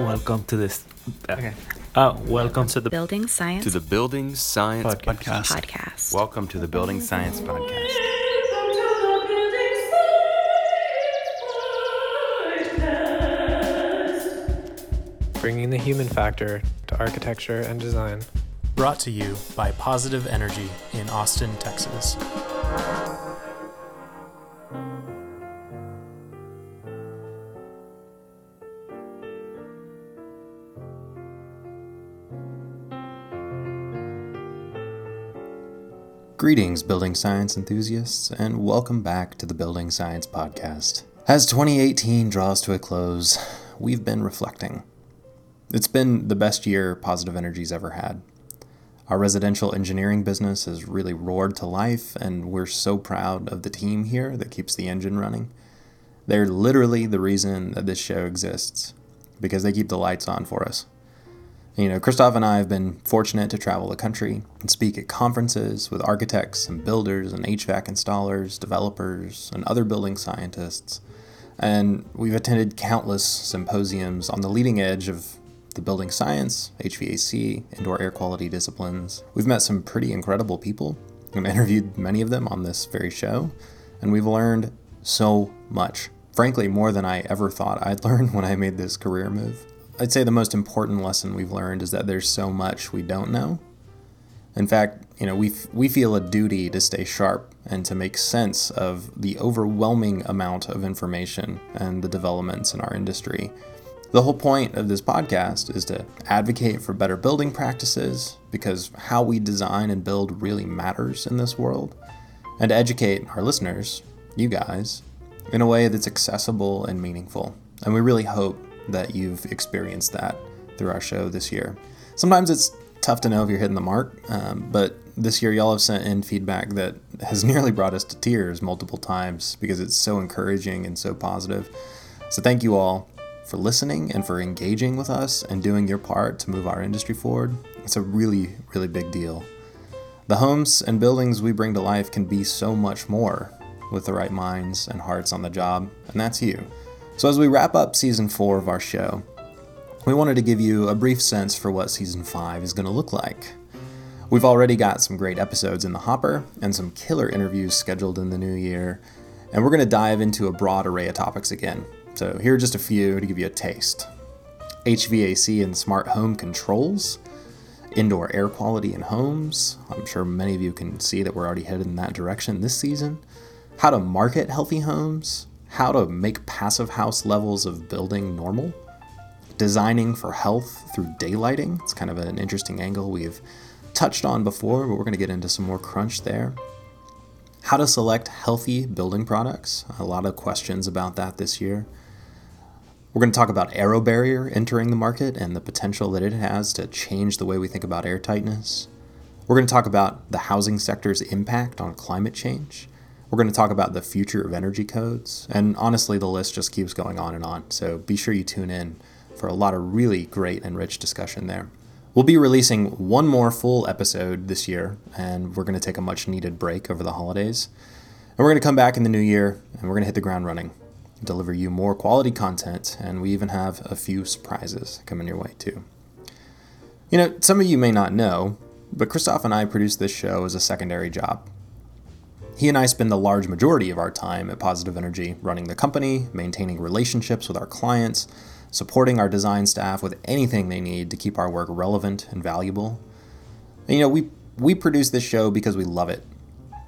Welcome to this. Okay. Uh, welcome to the Building Science to the Building Science Podcast. Podcast. Podcast. Welcome to the Building Science Podcast. bringing the human factor to architecture and design. Brought to you by Positive Energy in Austin, Texas. Greetings, building science enthusiasts, and welcome back to the Building Science Podcast. As 2018 draws to a close, we've been reflecting. It's been the best year Positive Energy's ever had. Our residential engineering business has really roared to life, and we're so proud of the team here that keeps the engine running. They're literally the reason that this show exists, because they keep the lights on for us. You know, Christoph and I have been fortunate to travel the country and speak at conferences with architects and builders and HVAC installers, developers, and other building scientists. And we've attended countless symposiums on the leading edge of the building science, HVAC, indoor air quality disciplines. We've met some pretty incredible people and interviewed many of them on this very show, and we've learned so much. Frankly, more than I ever thought I'd learn when I made this career move. I'd say the most important lesson we've learned is that there's so much we don't know. In fact, you know, we, f- we feel a duty to stay sharp and to make sense of the overwhelming amount of information and the developments in our industry. The whole point of this podcast is to advocate for better building practices because how we design and build really matters in this world, and to educate our listeners, you guys, in a way that's accessible and meaningful. And we really hope that you've experienced that through our show this year. Sometimes it's tough to know if you're hitting the mark, um, but this year y'all have sent in feedback that has nearly brought us to tears multiple times because it's so encouraging and so positive. So thank you all for listening and for engaging with us and doing your part to move our industry forward. It's a really, really big deal. The homes and buildings we bring to life can be so much more with the right minds and hearts on the job, and that's you. So, as we wrap up season four of our show, we wanted to give you a brief sense for what season five is going to look like. We've already got some great episodes in the hopper and some killer interviews scheduled in the new year, and we're going to dive into a broad array of topics again. So, here are just a few to give you a taste HVAC and smart home controls, indoor air quality in homes. I'm sure many of you can see that we're already headed in that direction this season. How to market healthy homes, how to make passive house levels of building normal, designing for health through daylighting. It's kind of an interesting angle we've touched on before, but we're going to get into some more crunch there. How to select healthy building products. A lot of questions about that this year. We're going to talk about AeroBarrier entering the market and the potential that it has to change the way we think about air tightness. We're going to talk about the housing sector's impact on climate change. We're going to talk about the future of energy codes. And honestly, the list just keeps going on and on. So be sure you tune in for a lot of really great and rich discussion there. We'll be releasing one more full episode this year, and we're going to take a much needed break over the holidays. And we're going to come back in the new year, and we're going to hit the ground running, deliver you more quality content, and we even have a few surprises coming your way too. You know, some of you may not know, but Christoph and I produce this show as a secondary job. He and I spend the large majority of our time at Positive Energy running the company, maintaining relationships with our clients, supporting our design staff with anything they need to keep our work relevant and valuable. And, you know, we we produce this show because we love it.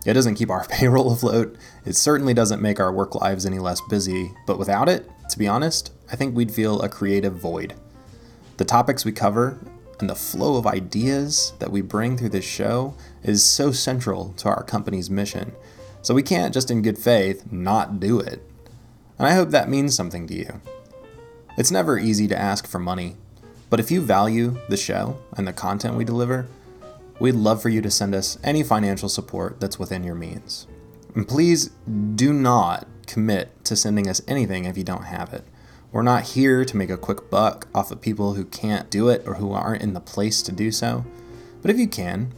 It doesn't keep our payroll afloat. It certainly doesn't make our work lives any less busy, but without it, to be honest, I think we'd feel a creative void. The topics we cover and the flow of ideas that we bring through this show is so central to our company's mission. So we can't just in good faith not do it. And I hope that means something to you. It's never easy to ask for money, but if you value the show and the content we deliver, we'd love for you to send us any financial support that's within your means. And please do not commit to sending us anything if you don't have it. We're not here to make a quick buck off of people who can't do it or who aren't in the place to do so. But if you can,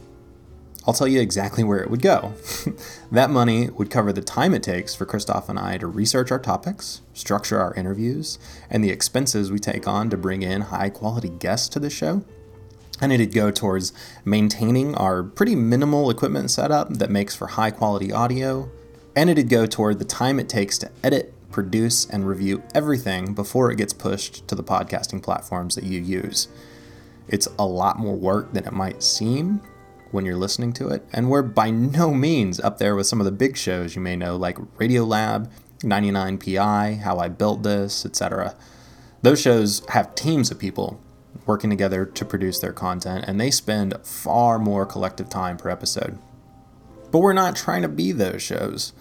I'll tell you exactly where it would go. that money would cover the time it takes for Christoph and I to research our topics, structure our interviews, and the expenses we take on to bring in high quality guests to the show. And it'd go towards maintaining our pretty minimal equipment setup that makes for high quality audio. And it'd go toward the time it takes to edit, produce, and review everything before it gets pushed to the podcasting platforms that you use. It's a lot more work than it might seem, when you're listening to it. And we're by no means up there with some of the big shows you may know, like Radiolab, 99PI, How I Built This, etc. Those shows have teams of people working together to produce their content, and they spend far more collective time per episode. But we're not trying to be those shows.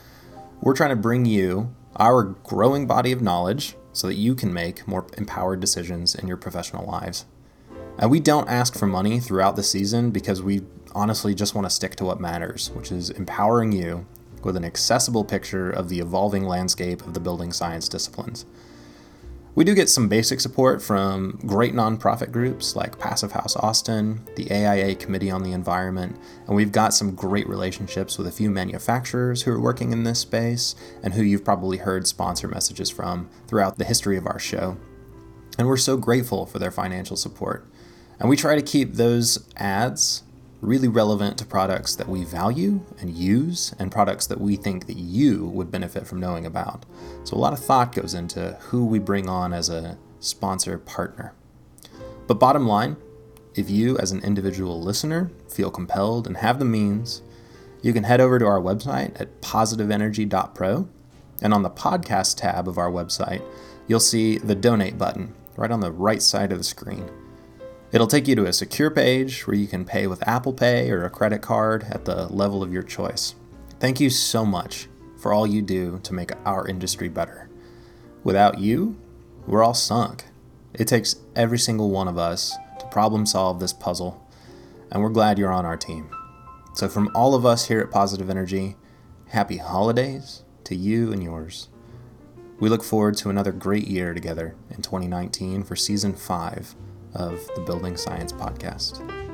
We're trying to bring you our growing body of knowledge so that you can make more empowered decisions in your professional lives. And we don't ask for money throughout the season because we honestly just want to stick to what matters, which is empowering you with an accessible picture of the evolving landscape of the building science disciplines. We do get some basic support from great nonprofit groups like Passive House Austin, the AIA Committee on the Environment, and we've got some great relationships with a few manufacturers who are working in this space and who you've probably heard sponsor messages from throughout the history of our show. And we're so grateful for their financial support. And we try to keep those ads really relevant to products that we value and use and products that we think that you would benefit from knowing about. So a lot of thought goes into who we bring on as a sponsor partner. But bottom line, if you as an individual listener feel compelled and have the means, you can head over to our website at positiveenergy.pro and on the podcast tab of our website, you'll see the donate button right on the right side of the screen. It'll take you to a secure page where you can pay with Apple Pay or a credit card at the level of your choice. Thank you so much for all you do to make our industry better. Without you, we're all sunk. It takes every single one of us to problem solve this puzzle, and we're glad you're on our team. So, from all of us here at Positive Energy, happy holidays to you and yours. We look forward to another great year together in 2019 for season 5 of the Building Science Podcast.